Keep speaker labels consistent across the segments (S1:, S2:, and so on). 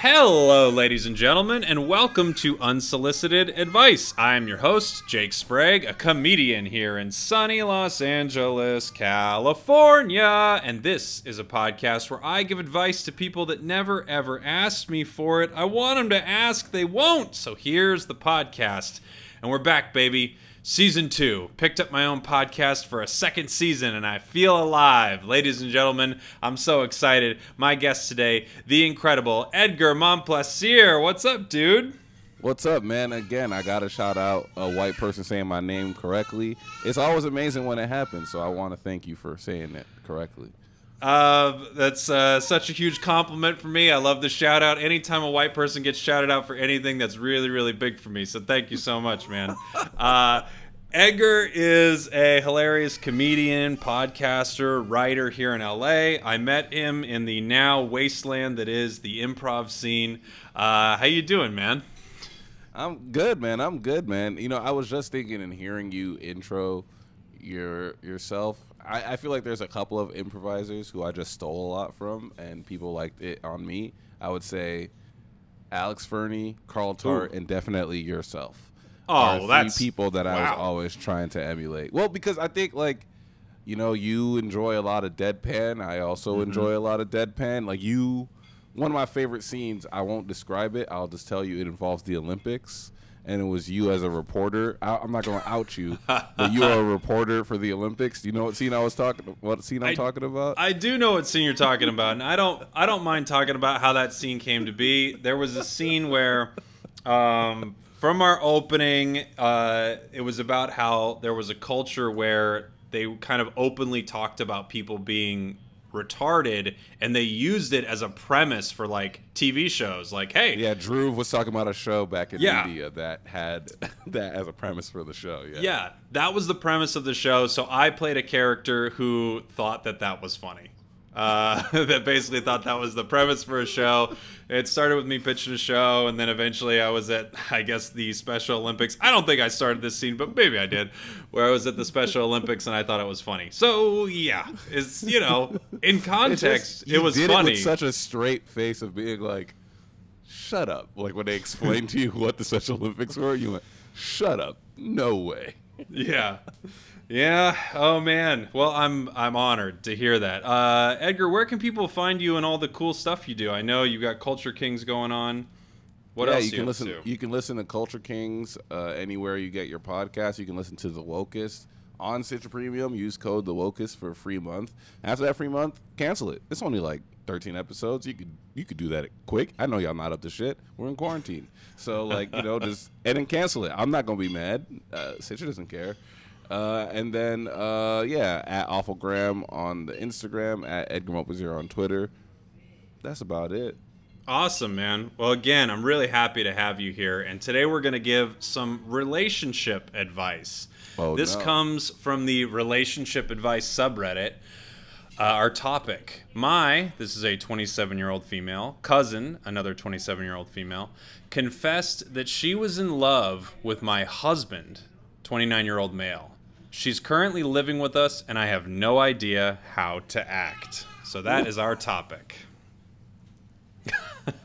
S1: Hello, ladies and gentlemen, and welcome to Unsolicited Advice. I'm your host, Jake Sprague, a comedian here in sunny Los Angeles, California. And this is a podcast where I give advice to people that never ever asked me for it. I want them to ask, they won't. So here's the podcast. And we're back, baby. Season two. Picked up my own podcast for a second season and I feel alive. Ladies and gentlemen, I'm so excited. My guest today, the incredible Edgar Monplaisir. What's up, dude?
S2: What's up, man? Again, I gotta shout out a white person saying my name correctly. It's always amazing when it happens, so I want to thank you for saying it correctly.
S1: Uh, that's uh, such a huge compliment for me. I love the shout out. Anytime a white person gets shouted out for anything, that's really, really big for me. So thank you so much, man. Uh, Edgar is a hilarious comedian, podcaster, writer here in LA. I met him in the now wasteland that is the improv scene. Uh, how you doing, man?
S2: I'm good, man. I'm good, man. You know, I was just thinking and hearing you intro your yourself. I, I feel like there's a couple of improvisers who I just stole a lot from, and people liked it on me. I would say Alex Fernie, Carl Tart, and definitely yourself.
S1: Oh, that's
S2: people that I was always trying to emulate. Well, because I think like, you know, you enjoy a lot of deadpan. I also
S1: Mm-hmm.
S2: enjoy a lot of deadpan. Like you, one of my favorite scenes. I won't describe it. I'll just tell you it involves the Olympics. And it was you as a reporter. I, I'm not going to out you, but you are a reporter for the Olympics. Do you know what scene I was talking? What scene I'm
S1: I-
S2: talking about?
S1: I do know what scene you're talking about, and I don't I don't mind talking about how that scene came to be. There was a scene where, um, from our opening, uh, it was about how there was a culture where they kind of openly talked about people being retarded, and they used it as a premise for like TV shows. Like, hey,
S2: yeah, Drew was talking about a show back in
S1: Yeah.
S2: India that had that as a premise for the show. Yeah.
S1: Yeah, that was the premise of the show. So I played a character who thought that that was funny. Uh, that basically thought that was the premise for a show. It started with me pitching a show, and then eventually I was at, I guess, the Special Olympics. I don't think I started this scene, but maybe I did, where I was at the Special Olympics and I thought it was funny. So yeah, it's you know, in context,
S2: just-
S1: it was
S2: did
S1: funny.
S2: It with such a straight face of being like, "Shut up!" Like when they explained to you what the Special Olympics were, you went, "Shut up! No way."
S1: Yeah. Yeah. Oh man. Well, I'm I'm honored to hear that. Uh, Edgar, where can people find you and all the cool stuff you do? I know you got Culture Kings going on. What
S2: yeah,
S1: else
S2: you can
S1: up
S2: listen.
S1: to?
S2: You can listen to Culture Kings uh, anywhere you get your podcast. You can listen to The Wokest on Stitcher Premium. Use code The Wokest for a free month. After that free month, cancel it. It's only like 13 episodes. You could you could do that quick. I know y'all not up to shit. We're in quarantine, so like you know just and then cancel it. I'm not gonna be mad. Uh, Stitcher doesn't care. Uh, and then uh, yeah, at Awfulgram on the Instagram, at Edgar Mopa on Twitter. That's about it.
S1: Awesome, man. Well, again, I'm really happy to have you here. And today we're going to give some relationship advice.
S2: Oh,
S1: this
S2: no.
S1: comes from the relationship advice subreddit. Uh, our topic my, this is a 27 year old female, cousin, another 27 year old female, confessed that she was in love with my husband, 29 year old male. She's currently living with us, and I have no idea how to act. So that is our topic.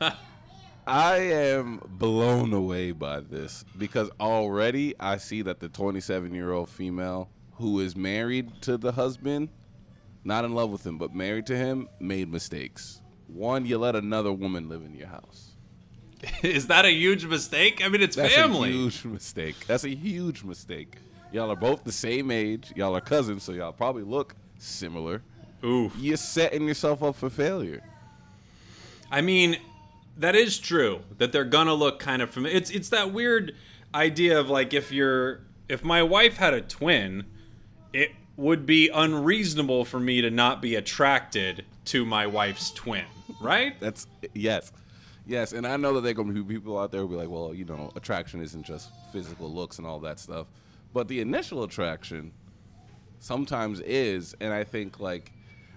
S2: I am blown away by this because already I see that the 27 year old female who is married to the husband, not in love with him, but married to him, made mistakes. One, you let another woman live in your house.
S1: Is that a huge mistake? I mean, it's family.
S2: That's
S1: family.
S2: a huge mistake. That's a huge mistake. Y'all are both the same age. Y'all are cousins, so y'all probably look similar.
S1: Oof.
S2: You're setting yourself up for failure.
S1: I mean, that is true that they're gonna look kind of familiar. It's it's that weird idea of like if you're if my wife had a twin, it would be unreasonable for me to not be attracted to my wife's twin, right?
S2: That's yes, yes, and I know that there are gonna be people out there who be like, well, you know, attraction isn't just physical looks and all that stuff, but the initial attraction sometimes is, and I think like,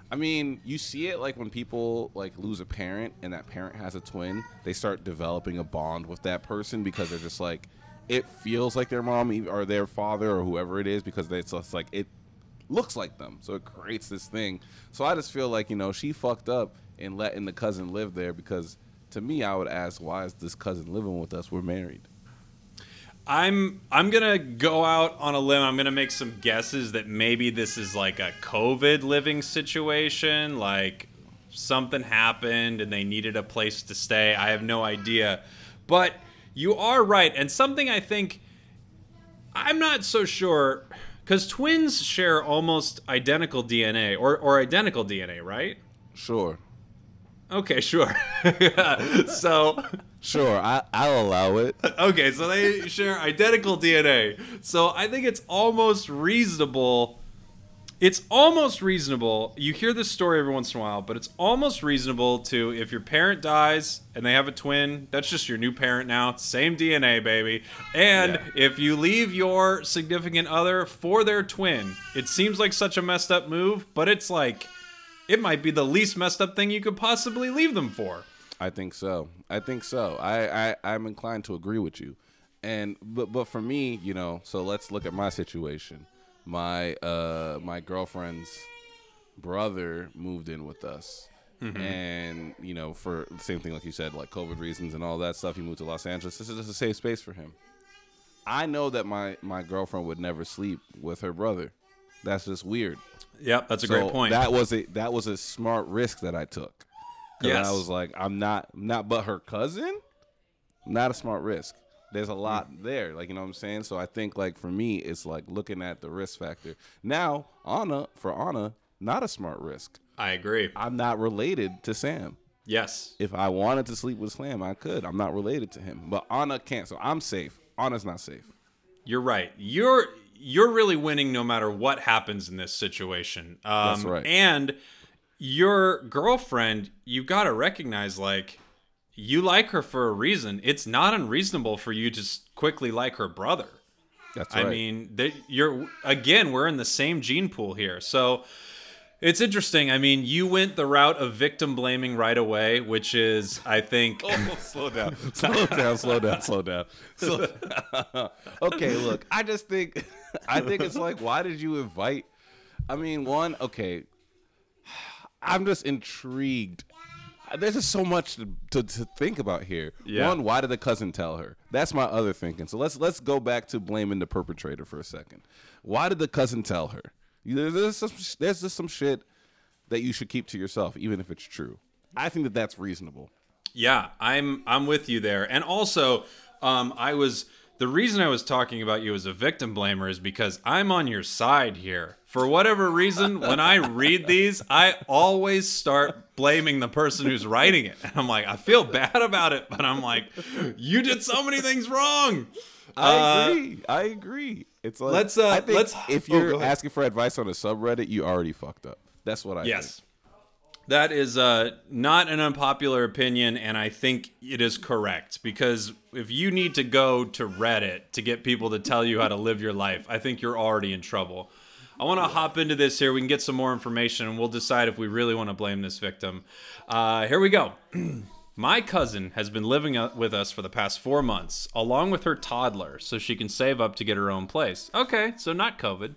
S2: I mean, you see it like when people like lose a parent and that parent has a twin, they start developing a bond with that person because they're just like, it feels like their mom or their father or whoever it is because it's just like it looks like them. So it creates this thing. So I just feel like, you know, she fucked up in letting the cousin live there because to me, I would ask, why is this cousin living with us? We're married.
S1: I'm I'm gonna go out on a limb. I'm gonna make some guesses that maybe this is like a COVID living situation, like something happened and they needed a place to stay. I have no idea, but you are right, and something I think I'm not so sure because twins share almost identical DNA or or identical DNA, right?
S2: Sure.
S1: Okay, sure. so
S2: Sure, I, I'll allow it.
S1: okay, so they share identical DNA. So I think it's almost reasonable. It's almost reasonable. You hear this story every once in a while, but it's almost reasonable to if your parent dies and they have a twin, that's just your new parent now. Same DNA, baby. And
S2: Yeah.
S1: if you leave your significant other for their twin, it seems like such a messed up move, but it's like it might be the least messed up thing you could possibly leave them for.
S2: I think so. I think so. I, I I'm inclined to agree with you. And but but for me, you know, so let's look at my situation. My uh my girlfriend's brother moved in with us. And you know, for the same thing like you said, like COVID reasons and all that stuff, he moved to Los Angeles. This is just a safe space for him. I know that my my girlfriend would never sleep with her brother. That's just weird.
S1: Yep, that's a
S2: So
S1: great point.
S2: That was a that was a smart risk that I took.
S1: Yes.
S2: I was like, I'm not not but her cousin, not a smart risk. There's a lot there, like you know what I'm saying. So I think like for me, it's like looking at the risk factor. Now Anna for Anna, not a smart risk.
S1: I agree.
S2: I'm not related to Sam.
S1: Yes.
S2: If I wanted to sleep with Sam, I could. I'm not related to him, but Anna can't. So I'm safe. Anna's not safe.
S1: You're right. You're you're really winning no matter what happens in this situation. Um,
S2: That's right.
S1: And your girlfriend, you got to recognize like you like her for a reason. It's not unreasonable for you to quickly like her brother.
S2: That's right.
S1: I mean, that you're again, we're in the same gene pool here. So it's interesting. I mean, you went the route of victim blaming right away, which is, I think,
S2: Oh, slow down, slow down, slow down, slow down. Slow down. okay, look, I just think, I think it's like, why did you invite? I mean, one, okay, I'm just intrigued. There's just so much to, to, to think about here.
S1: Yeah.
S2: One, why did the cousin tell her? That's my other thinking. So let's let's go back to blaming the perpetrator for a second. Why did the cousin tell her? There's some, there's just some shit that you should keep to yourself, even if it's true. I think that that's reasonable.
S1: Yeah, I'm I'm with you there. And also, um, I was the reason I was talking about you as a victim blamer is because I'm on your side here. For whatever reason, when I read these, I always start blaming the person who's writing it. And I'm like, I feel bad about it, but I'm like, you did so many things wrong.
S2: I
S1: Uh,
S2: agree. I agree. It's like
S1: let's, uh,
S2: think
S1: let's-
S2: if
S1: oh,
S2: you're
S1: ahead.
S2: asking for advice on a subreddit, you already fucked up. That's what I
S1: Yes. That is uh, not an unpopular opinion, and I think it is correct because if you need to go to Reddit to get people to tell you how to live your life, I think you're already in trouble. I want to hop into this here. We can get some more information, and we'll decide if we really want to blame this victim. Uh, here we go. My cousin has been living uh, with us for the past four months, along with her toddler, so she can save up to get her own place. Okay, so not COVID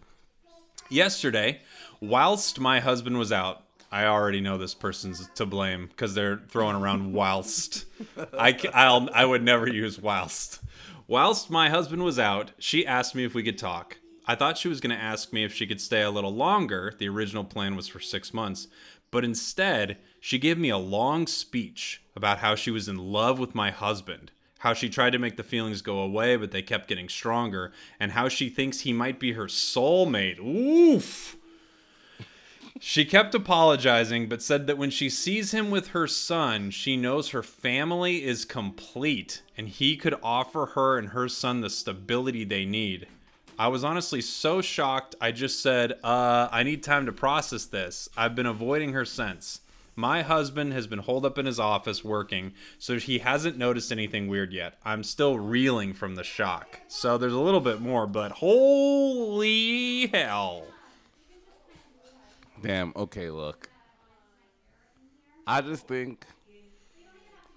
S1: yesterday, whilst my husband was out, I already know this person's to blame because they're throwing around whilst. I, I'll, I would never use whilst. Whilst my husband was out, she asked me if we could talk. I thought she was going to ask me if she could stay a little longer. The original plan was for six months. But instead, she gave me a long speech about how she was in love with my husband, how she tried to make the feelings go away, but they kept getting stronger, and how she thinks he might be her soulmate. Oof! She kept apologizing, but said that when she sees him with her son, she knows her family is complete and he could offer her and her son the stability they need. I was honestly so shocked, I just said, uh, I need time to process this. I've been avoiding her since. My husband has been holed up in his office working, so he hasn't noticed anything weird yet. I'm still reeling from the shock. So there's a little bit more, but holy hell.
S2: Damn. Okay, look. I just think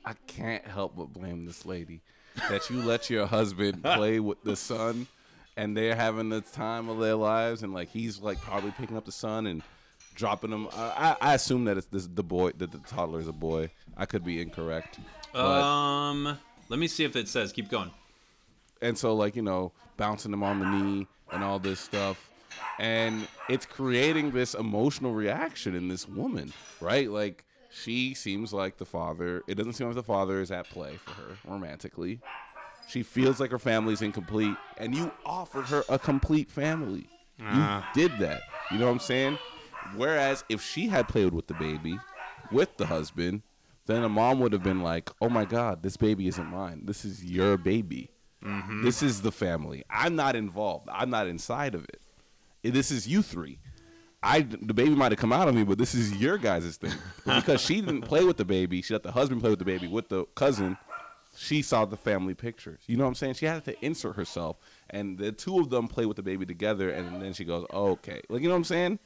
S2: I can't help but blame this lady that you let your husband play with the son, and they're having the time of their lives, and like he's like probably picking up the son and dropping him. I, I assume that it's this, the boy that the toddler is a boy. I could be incorrect.
S1: Um, let me see if it says. Keep going.
S2: and so like you know bouncing them on the knee and all this stuff and it's creating this emotional reaction in this woman right like she seems like the father it doesn't seem like the father is at play for her romantically she feels like her family's incomplete and you offered her a complete family
S1: Ah.
S2: you did that you know what i'm saying whereas if she had played with the baby with the husband then the mom would have been like oh my god this baby isn't mine this is your baby this is the family. I'm not involved. I'm not inside of it. This is you three. I the baby might have come out of me, but this is your guys' thing. Because she didn't play with the baby, she let the husband play with the baby with the cousin. She saw the family pictures. You know what I'm saying? She had to insert herself, and the two of them play with the baby together, and then she goes, oh, "Okay," like you know what I'm saying?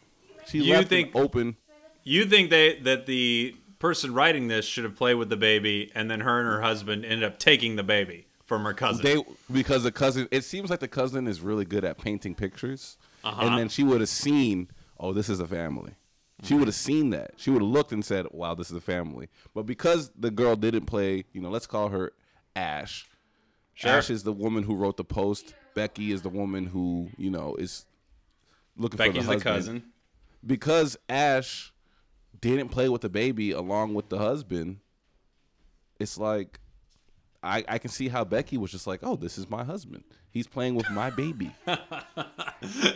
S2: She
S1: You
S2: left
S1: think-
S2: open.
S1: You think they that the person writing this should have played with the baby, and then her and her husband ended up taking the baby from her cousin.
S2: They because the cousin. It seems like the cousin is really good at painting pictures,
S1: Uh-huh.
S2: and then she would have seen, oh, this is a family. She would have seen that. She would have looked and said, "Wow, this is a family." But because the girl didn't play, you know, let's call her Ash.
S1: Sure.
S2: Ash is the woman who wrote the post. Becky is the woman who, you know, is looking
S1: Becky's
S2: for
S1: the,
S2: the, husband.
S1: cousin.
S2: Because Ash didn't play with the baby along with the husband. It's like I, I can see how Becky was just like, oh, this is my husband. He's playing with my baby.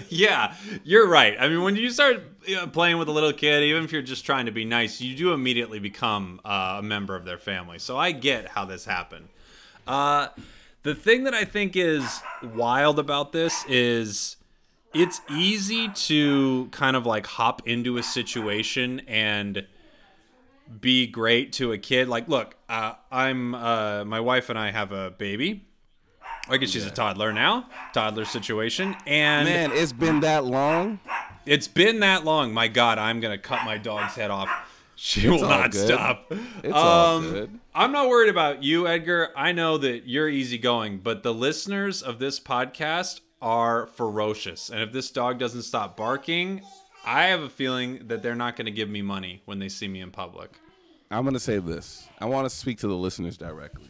S1: Yeah, you're right. I mean, when you start you know, playing with a little kid, even if you're just trying to be nice, you do immediately become uh, a member of their family. So I get how this happened. Uh, the thing that I think is wild about this is it's easy to kind of like hop into a situation and be great to a kid. Like, look, uh, I'm uh, my wife and I have a baby. I guess she's a toddler now, toddler situation, and
S2: Man, it's been that long.
S1: it's been that long. My God, I'm gonna cut my dog's head off. She will not
S2: good.
S1: stop.
S2: It's all
S1: Um,
S2: good.
S1: I'm not worried about you, Edgar. I know that you're easygoing, but the listeners of this podcast are ferocious. And if this dog doesn't stop barking, I have a feeling that they're not going to give me money when they see me in public.
S2: I'm going to say this. I want to speak to the listeners directly.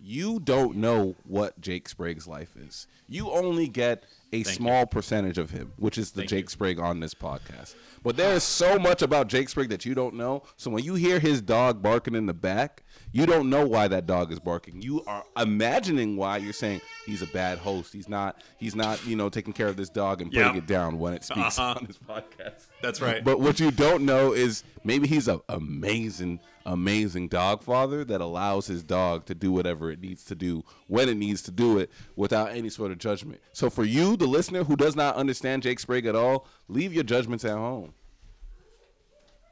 S2: You don't know what Jake Sprague's life is. You only get a
S1: Thank
S2: small percentage of him, which is the
S1: Thank
S2: Jake
S1: you.
S2: Sprague on this podcast. But there is so much about Jake Sprague that you don't know. So when you hear his dog barking in the back, you don't know why that dog is barking. You are imagining why you're saying he's a bad host. He's not. He's not. You know, taking care of this dog and putting
S1: Yep.
S2: it down when it speaks
S1: Uh-huh.
S2: on this podcast.
S1: That's right.
S2: But what you don't know is maybe he's an amazing, amazing dog father that allows his dog to do whatever it needs to do when it needs to do it without any sort of judgment. So for you, the listener who does not understand Jake Sprague at all, leave your judgments at home.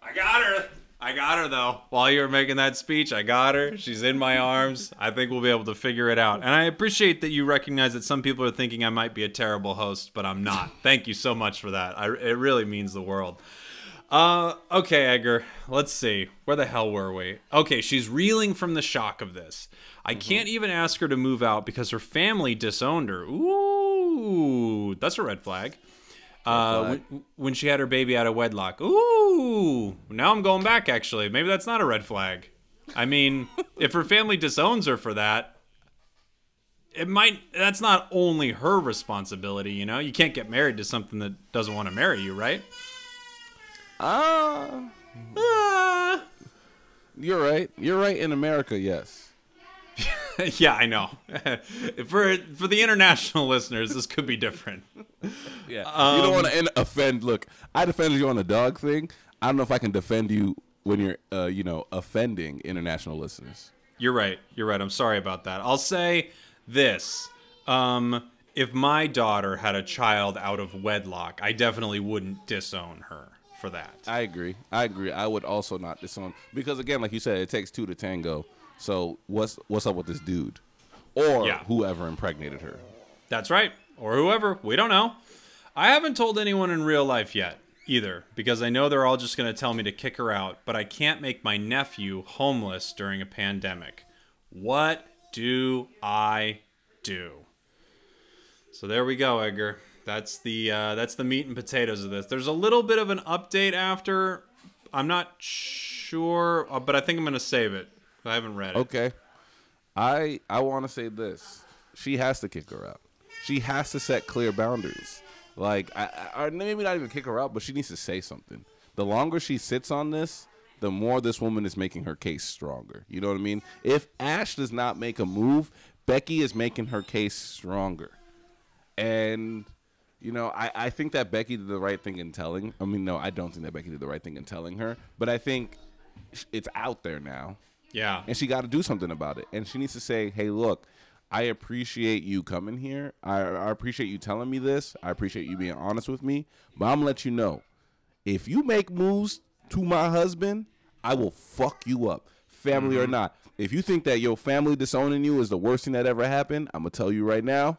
S1: I got her. I got her though. While you were making that speech, I got her. She's in my arms. I think we'll be able to figure it out. And I appreciate that you recognize that some people are thinking I might be a terrible host, but I'm not. Thank you so much for that. I, it really means the world. Uh, okay, Edgar. Let's see. Where the hell were we? Okay, she's reeling from the shock of this. I can't even ask her to move out because her family disowned her. Ooh, that's a red flag. Uh,
S2: flag.
S1: when she had her baby out of wedlock. Ooh, now I'm going back. Actually, maybe that's not a red flag. I mean, if her family disowns her for that, it might. That's not only her responsibility. You know, you can't get married to something that doesn't want to marry you, right?
S2: Ah,
S1: Ah.
S2: you're right. You're right in America, yes.
S1: yeah, I know. for for the international listeners, this could be different.
S2: Yeah. you don't want
S1: Um,
S2: to offend. Look, I defended you on the dog thing. I don't know if I can defend you when you're, uh, you know, offending international listeners.
S1: You're right. You're right. I'm sorry about that. I'll say this. Um, if my daughter had a child out of wedlock, I definitely wouldn't disown her for that.
S2: I agree. I agree. I would also not disown because again, like you said, it takes two to tango. So what's what's up with this dude, or
S1: Yeah.
S2: whoever impregnated her?
S1: That's right. Or whoever. We don't know. I haven't told anyone in real life yet either because I know they're all just going to tell me to kick her out, but I can't make my nephew homeless during a pandemic. What do I do? So there we go, Edgar. That's the uh, that's the meat and potatoes of this. There's a little bit of an update after. I'm not sure, uh, but I think I'm to save it I haven't read it.
S2: Okay. I I want to say this. She has to kick her out. She has to set clear boundaries. Like, I, I, or maybe not even kick her out, but she needs to say something. The longer she sits on this, the more this woman is making her case stronger. You know what I mean? If Ash does not make a move, Becky is making her case stronger. And you know, I, I think that Becky did the right thing in telling. I mean, no, I don't think that Becky did the right thing in telling her, but I think it's out there now
S1: Yeah.
S2: and she got to do something about it. And she needs to say, "Hey, look, I appreciate you coming here. I, I appreciate you telling me this. I appreciate you being honest with me. But I'm gonna let you know, if you make moves to my husband, I will fuck you up, family or mm-hmm. not. If you think that your family disowning you is the worst thing that ever happened, I'm gonna tell you right now."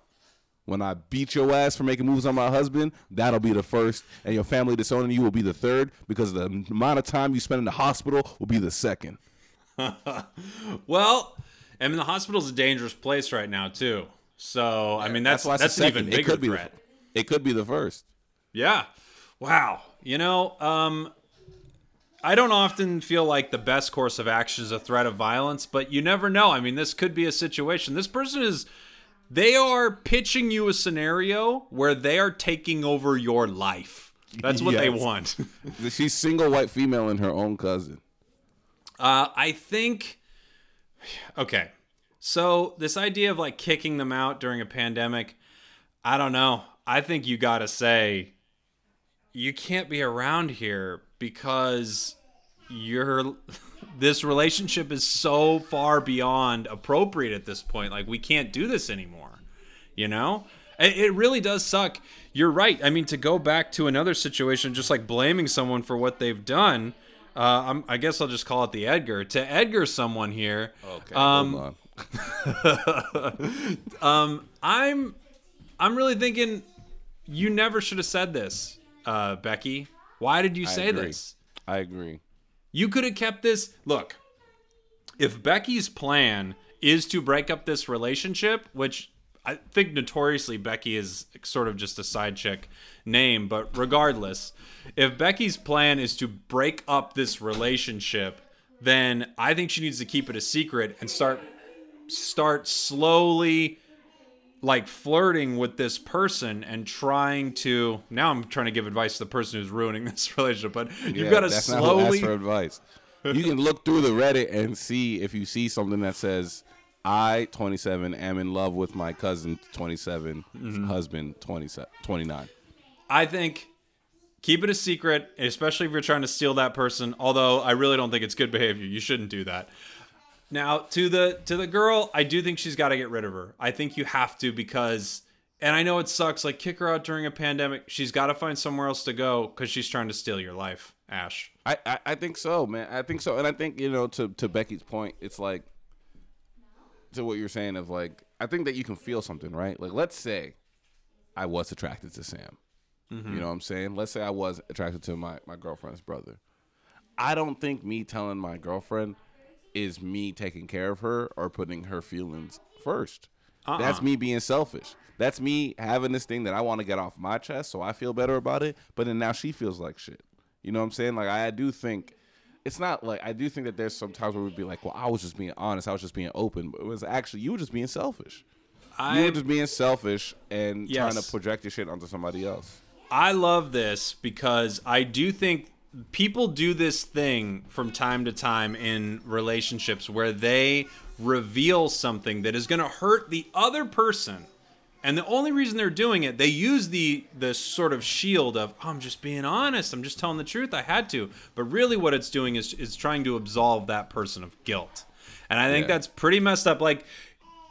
S2: When I beat your ass for making moves on my husband, that'll be the first, and your family disowning you will be the third, because the amount of time you spend in the hospital will be the second.
S1: Well, I mean, the hospital's a dangerous place right now too. So I mean, that's
S2: why
S1: that's, an even.
S2: It
S1: bigger
S2: could be the-
S1: threat.
S2: it could be the first.
S1: Yeah. Wow. You know, um, I don't often feel like the best course of action is a threat of violence, but you never know. I mean, this could be a situation. This person is. They are pitching you a scenario where they are taking over your life. That's what they want.
S2: She's single white female and her own cousin.
S1: Uh, I think. Okay. So, this idea of like kicking them out during a pandemic, I don't know. I think you got to say, you can't be around here because you're. This relationship is so far beyond appropriate at this point. Like, we can't do this anymore. You know? It it really does suck. You're right. I mean, to go back to another situation, just like blaming someone for what they've done, uh, I'm, I guess I'll just call it the Edgar. To Edgar someone here,
S2: Okay,
S1: um,
S2: hold on.
S1: I'm, I'm really thinking you never should have said this, uh, Becky. Why did you
S2: I
S1: say
S2: agree.
S1: this?
S2: I agree.
S1: You could have kept this. Look, if Becky's plan is to break up this relationship, which I think notoriously Becky is sort of just a side chick name, but regardless, if Becky's plan is to break up this relationship, then I think she needs to keep it a secret and start start slowly like flirting with this person and trying to now I'm trying to give advice to the person who's ruining this relationship, but you've
S2: Yeah,
S1: got to
S2: that's not who asked
S1: slowly
S2: for advice. You can look through the Reddit and see if you see something that says, "I, 27, am in love with my cousin, 27,
S1: Mm-hmm.
S2: husband, 27, 29."
S1: I think keep it a secret, especially if you're trying to steal that person. Although I really don't think it's good behavior. You shouldn't do that. Now to the to the girl, I do think she's got to get rid of her. I think you have to because, and I know it sucks. Like kick her out during a pandemic. She's got to find somewhere else to go because she's trying to steal your life, Ash.
S2: I, I, I think so, man. I think so, and I think you know to to Becky's point, it's like to what you're saying of like I think that you can feel something, right? Like let's say I was attracted to Sam. You mm-hmm. know what I'm saying? Let's say I was attracted to my my girlfriend's brother. I don't think me telling my girlfriend is me taking care of her or putting her feelings 1st uh-uh. That's me being selfish. That's me having this thing that I want to get off my chest so I feel better about it, but then now she feels like shit. You know what I'm saying? Like I do think it's not like I do think that there's some times where we'd be like, "Well, I was just being honest. I was just being open." But it was actually you were just being selfish. You were just being selfish and trying to project your shit onto somebody else.
S1: I love this because I do think people do this thing from time to time in relationships where they reveal something that is going to hurt the other person. And the only reason they're doing it, they use the the sort of shield of oh, I'm just being honest, I'm just telling the truth, I had to. But really what it's doing is is trying to absolve that person of guilt. And I think
S2: Yeah.
S1: that's pretty messed up like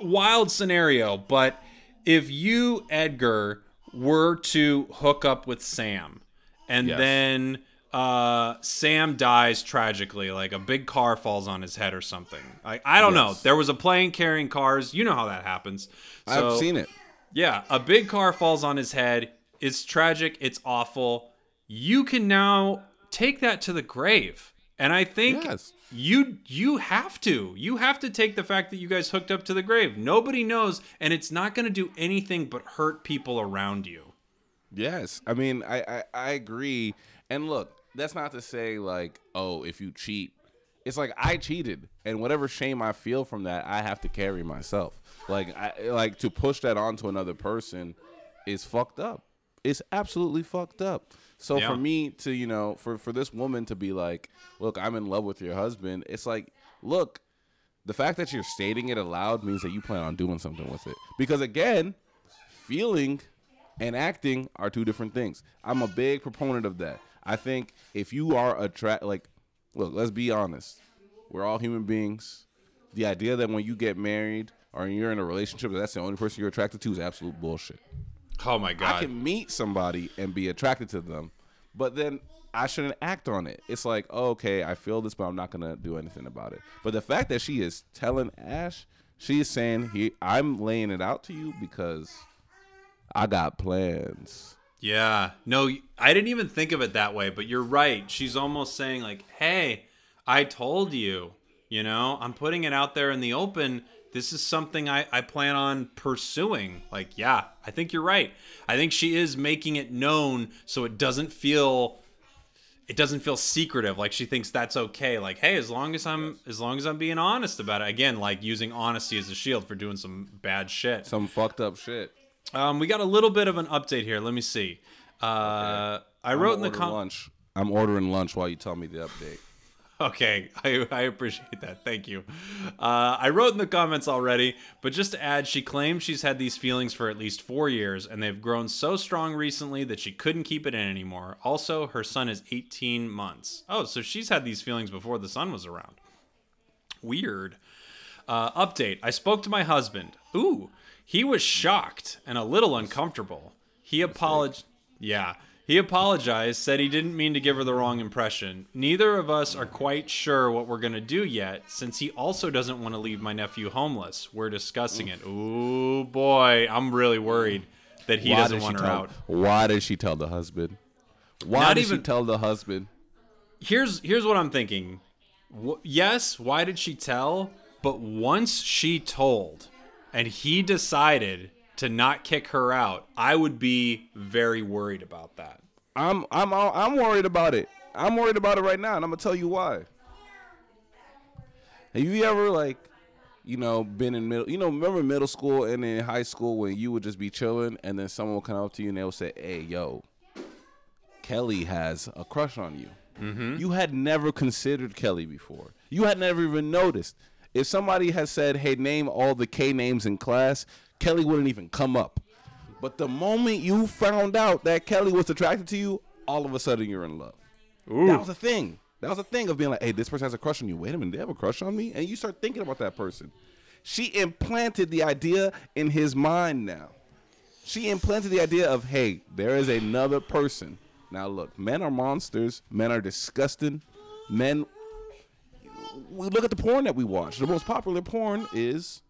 S1: wild scenario, but if you Edgar were to hook up with Sam and
S2: Yes.
S1: then uh, Sam dies tragically, like a big car falls on his head or something. I, I don't know. There was a plane carrying cars. You know how that happens. So,
S2: I've seen it.
S1: yeah, a big car falls on his head. It's tragic. It's awful. You can now take that to the grave. And I think
S2: Yes.
S1: you you have to. You have to take the fact that you guys hooked up to the grave. Nobody knows and it's not going to do anything but hurt people around you.
S2: Yes, I mean I, I I agree. And look, that's not to say like, oh, if you cheat, it's like I cheated, and whatever shame I feel from that, I have to carry myself. Like, I like to push that onto another person is fucked up. It's absolutely fucked up. So
S1: Yeah.
S2: for me to, you know, for for this woman to be like, "Look, I'm in love with your husband," it's like, look, the fact that you're stating it aloud means that you plan on doing something with it. Because again, feeling and acting are two different things. I'm a big proponent of that. I think if you are attract like look, let's be honest. We're all human beings. The idea that when you get married or you're in a relationship that that's the only person you're attracted to is absolute bullshit.
S1: Oh my god.
S2: I can meet somebody and be attracted to them, but then I shouldn't act on it. It's like, oh, okay, I feel this, but I'm not gonna do anything about it. But the fact that she is telling Ash, she is saying, "He, I'm laying it out to you because I got plans."
S1: Yeah. No, I didn't even think of it that way, but you're right. She's almost saying like, "Hey, I told you, you know, I'm putting it out there in the open. This is something I, I plan on pursuing. Like, yeah, I think you're right. I think she is making it known so it doesn't feel it doesn't feel secretive like she thinks that's okay like hey as long as i'm as long as i'm being honest about it again like using honesty as a shield for doing some bad shit
S2: Some fucked up shit.
S1: Um, we got a little bit of an update here. Let me see. Uh, I wrote in the com-
S2: lunch. I'm ordering lunch while you tell me the update.
S1: Okay, I, I appreciate that. Thank you. Uh, I wrote in the comments already, but just to add, she claims she's had these feelings for at least four years, and they've grown so strong recently that she couldn't keep it in anymore. Also, her son is 18 months. Oh, so she's had these feelings before the son was around. Weird. Uh, update I spoke to my husband. Ooh, he was shocked and a little uncomfortable. He apologized. Yeah. He apologized, said he didn't mean to give her the wrong impression. Neither of us are quite sure what we're going to do yet, since he also doesn't want to leave my nephew homeless. We're discussing it. Ooh, boy. I'm really worried that he doesn't
S2: did
S1: want
S2: she
S1: her
S2: tell,
S1: out.
S2: Why did she tell the husband? Why
S1: Not
S2: did
S1: even-
S2: she tell the husband?
S1: here's here's what I'm thinking. W- yes, why did she tell? But once she told, and he decided to not kick her out, I would be very worried about that.
S2: I'm I'm I'm worried about it. I'm worried about it right now, and I'm gonna tell you why. Have you ever like, you know, been in middle? You know, remember middle school and in high school when you would just be chilling, and then someone will come up to you and they'll say, "Hey, yo, Kelly has a crush on you."
S1: Mm-hmm.
S2: You had never considered Kelly before. You had never even noticed. If somebody had said, "Hey, name all the K names in class," Kelly wouldn't even come up. But the moment you found out that Kelly was attracted to you, all of a sudden you're in love. That was a thing. That was a thing of being like, hey, this person has a crush on you. Wait a minute, they have a crush on me? And you start thinking about that person. She implanted the idea in his mind now. She implanted the idea of, hey, there is another person. Now, look, men are monsters. Men are disgusting. Men. We look at the porn that we watch. The most popular porn is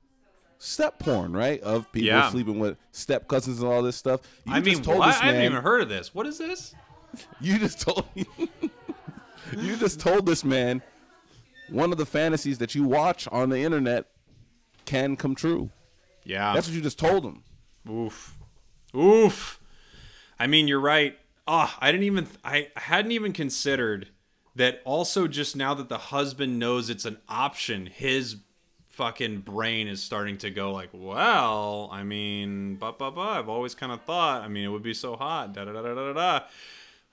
S2: step porn, right? Of people
S1: Yeah.
S2: sleeping with step cousins and all this stuff. You
S1: I mean,
S2: told
S1: what?
S2: this
S1: I haven't even heard of this. What is this?
S2: you just told me you just told this man one of the fantasies that you watch on the internet can come true.
S1: Yeah.
S2: That's what you just told him.
S1: Oof. Oof. I mean, you're right. Ah, I didn't even I hadn't even considered that also just now that the husband knows it's an option, his fucking brain is starting to go like, well, I mean, ba ba ba, I've always kind of thought, I mean, it would be so hot. Da da da da da da.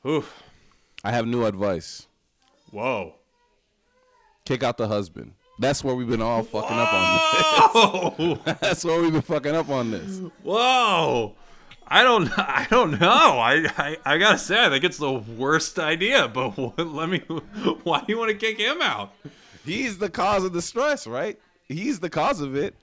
S1: Oof.
S2: I have new advice.
S1: Whoa.
S2: Kick out the husband. That's where we've been all fucking up on this. That's where we've been fucking up on this.
S1: Whoa. I don't I don't know. I, I I gotta say I think it's the worst idea. But what, let me. Why do you want to kick him out?
S2: He's the cause of the stress, right? He's the cause of it.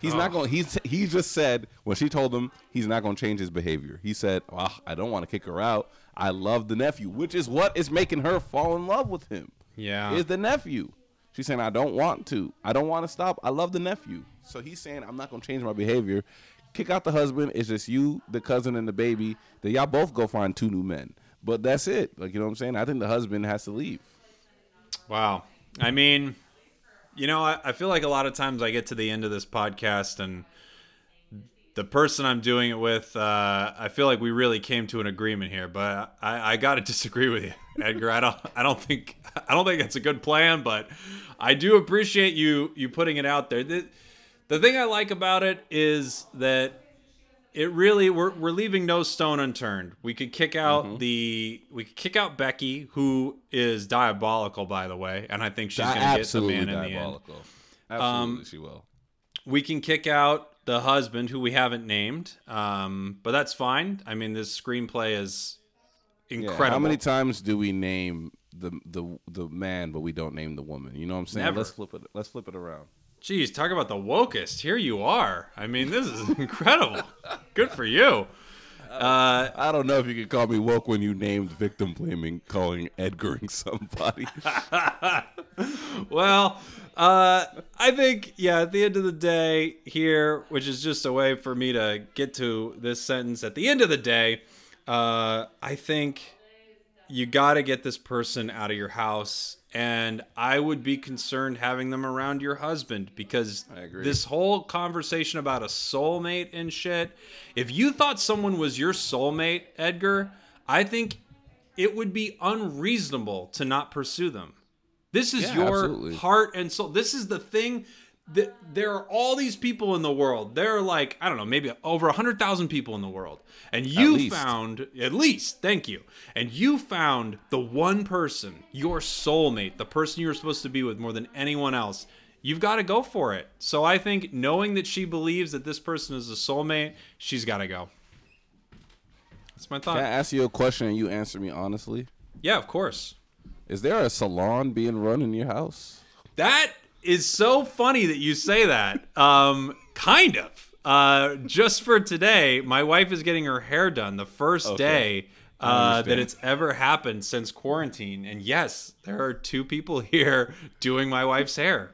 S2: He's not
S1: Oh.
S2: going. He's he just said when she told him he's not going to change his behavior. He said, well, "I don't want to kick her out. I love the nephew," which is what is making her fall in love with him.
S1: Yeah.
S2: is the nephew. She's saying, I don't want to. I don't want to stop. I love the nephew. So he's saying, I'm not going to change my behavior. Kick out the husband. It's just you, the cousin, and the baby. Then y'all both go find two new men. But that's it. Like, you know what I'm saying? I think the husband has to leave.
S1: Wow. I mean, you know, I, I feel like a lot of times I get to the end of this podcast and the person I'm doing it with, uh, I feel like we really came to an agreement here. But I, I got to disagree with you, Edgar. I don't I don't think I don't think that's a good plan. But I do appreciate you you putting it out there. The, the thing I like about it is that it really we're we're leaving no stone unturned. We could kick out
S2: Mm-hmm.
S1: the we could kick out Becky, who is diabolical, by the way, and I think she's
S2: Di-
S1: gonna get the man in the end.
S2: diabolical. Absolutely,
S1: Um,
S2: she will.
S1: We can kick out the husband, who we haven't named, um, but that's fine. I mean, this screenplay is
S2: Yeah,
S1: incredible.
S2: How many times do we name the the the man, but we don't name the woman? You know what I'm saying?
S1: Never.
S2: Let's flip it. Let's flip it around.
S1: Jeez, talk about the wokest. Here you are. I mean, this is incredible. Good for you. Uh,
S2: I don't know if you could call me woke when you named victim blaming, calling Edgaring somebody.
S1: well, uh, I think, yeah, at the end of the day, here, which is just a way for me to get to this sentence, at the end of the day, uh, I think you got to get this person out of your house. And I would be concerned having them around your husband because this whole conversation about a soulmate and shit, if you thought someone was your soulmate, Edgar, I think it would be unreasonable to not pursue them. This is
S2: Yeah,
S1: your
S2: absolutely.
S1: heart and soul. This is the thing that there are all these people in the world. There are like, I don't know, maybe over 100,000 people in the world. And you
S2: least.
S1: found, at least, thank you. And you found the one person, your soulmate, the person you're supposed to be with more than anyone else. You've got to go for it. So I think knowing that she believes that this person is a soulmate, she's got to go. That's my thought.
S2: Can I ask you a question and you answer me honestly?
S1: yeah, of course.
S2: Is there a salon being run in your house?
S1: That is so funny that you say that. Um, kind of. Uh, just for today, my wife is getting her hair done the first
S2: Okay.
S1: day uh, that it's ever happened since quarantine. And yes, there are two people here doing my wife's hair.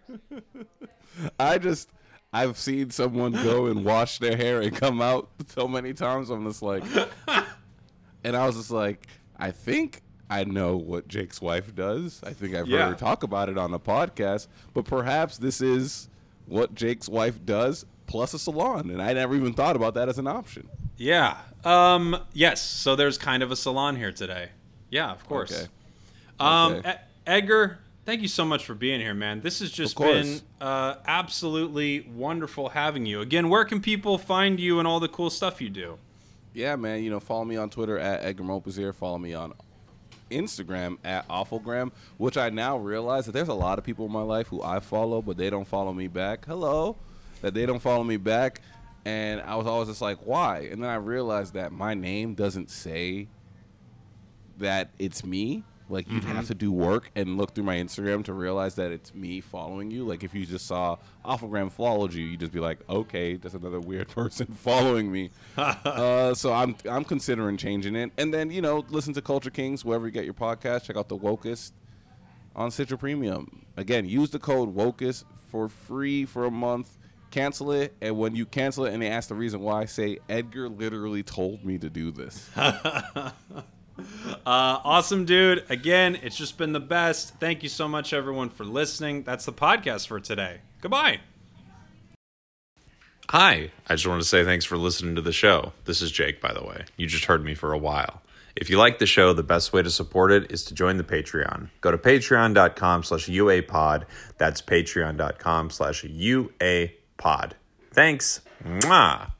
S2: I just I've seen someone go and wash their hair and come out so many times. I'm just like, and I was just like, I think I know what Jake's wife does. I think I've
S1: Yeah.
S2: heard her talk about it on a podcast, but perhaps this is what Jake's wife does plus a salon, and I never even thought about that as an option.
S1: Yeah. Um, yes. So there's kind of a salon here today. Yeah, of course.
S2: Okay.
S1: Um,
S2: Okay.
S1: E- Edgar, thank you so much for being here, man. This has just been uh, absolutely wonderful having you. Again, where can people find you and all the cool stuff you do?
S2: Yeah, man. You know, follow me on Twitter at Edgar Mopazier. Follow me on Instagram at Awfulgram, which I now realize that there's a lot of people in my life who I follow, but they don't follow me back. Hello, that they don't follow me back, and I was always just like, why? And then I realized that my name doesn't say that it's me. Like you'd have to do work and look through my Instagram to realize that it's me following you. Like if you just saw Awfulgram followed you, you'd just be like, okay, that's another weird person following me. uh, so I'm I'm considering changing it. And then you know, listen to Culture Kings wherever you get your podcast. Check out the Wokest on Stitcher Premium. Again, use the code Wokest for free for a month. Cancel it, and when you cancel it and they ask the reason why, say Edgar literally told me to do this.
S1: Uh, awesome, dude. Again, it's just been the best. Thank you so much, everyone, for listening. That's the podcast for today. Goodbye. Hi. I just wanted to say thanks for listening to the show. This is Jake, by the way. You just heard me for a while. If you like the show, the best way to support it is to join the Patreon. Go to patreon.com slash UAPod. That's patreon.com slash UAPod. Thanks. Mwah.